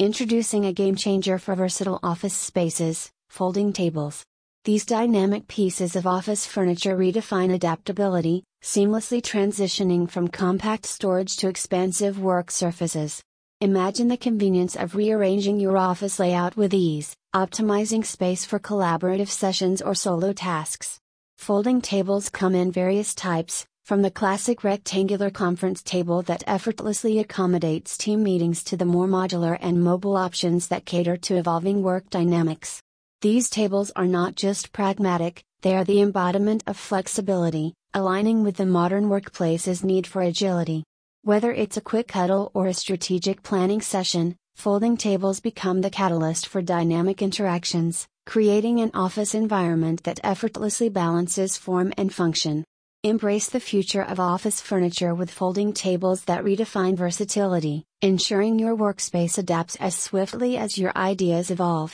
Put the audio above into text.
Introducing a game changer for versatile office spaces folding tables. These dynamic pieces of office furniture redefine adaptability, seamlessly transitioning from compact storage to expansive work surfaces. Imagine the convenience of rearranging your office layout with ease, optimizing space for collaborative sessions or solo tasks. Folding tables come in various types, from the classic rectangular conference table that effortlessly accommodates team meetings to the more modular and mobile options that cater to evolving work dynamics. These tables are not just pragmatic, they are the embodiment of flexibility, aligning with the modern workplace's need for agility. Whether it's a quick huddle or a strategic planning session, folding tables become the catalyst for dynamic interactions, creating an office environment that effortlessly balances form and function. Embrace the future of office furniture with folding tables that redefine versatility, ensuring your workspace adapts as swiftly as your ideas evolve.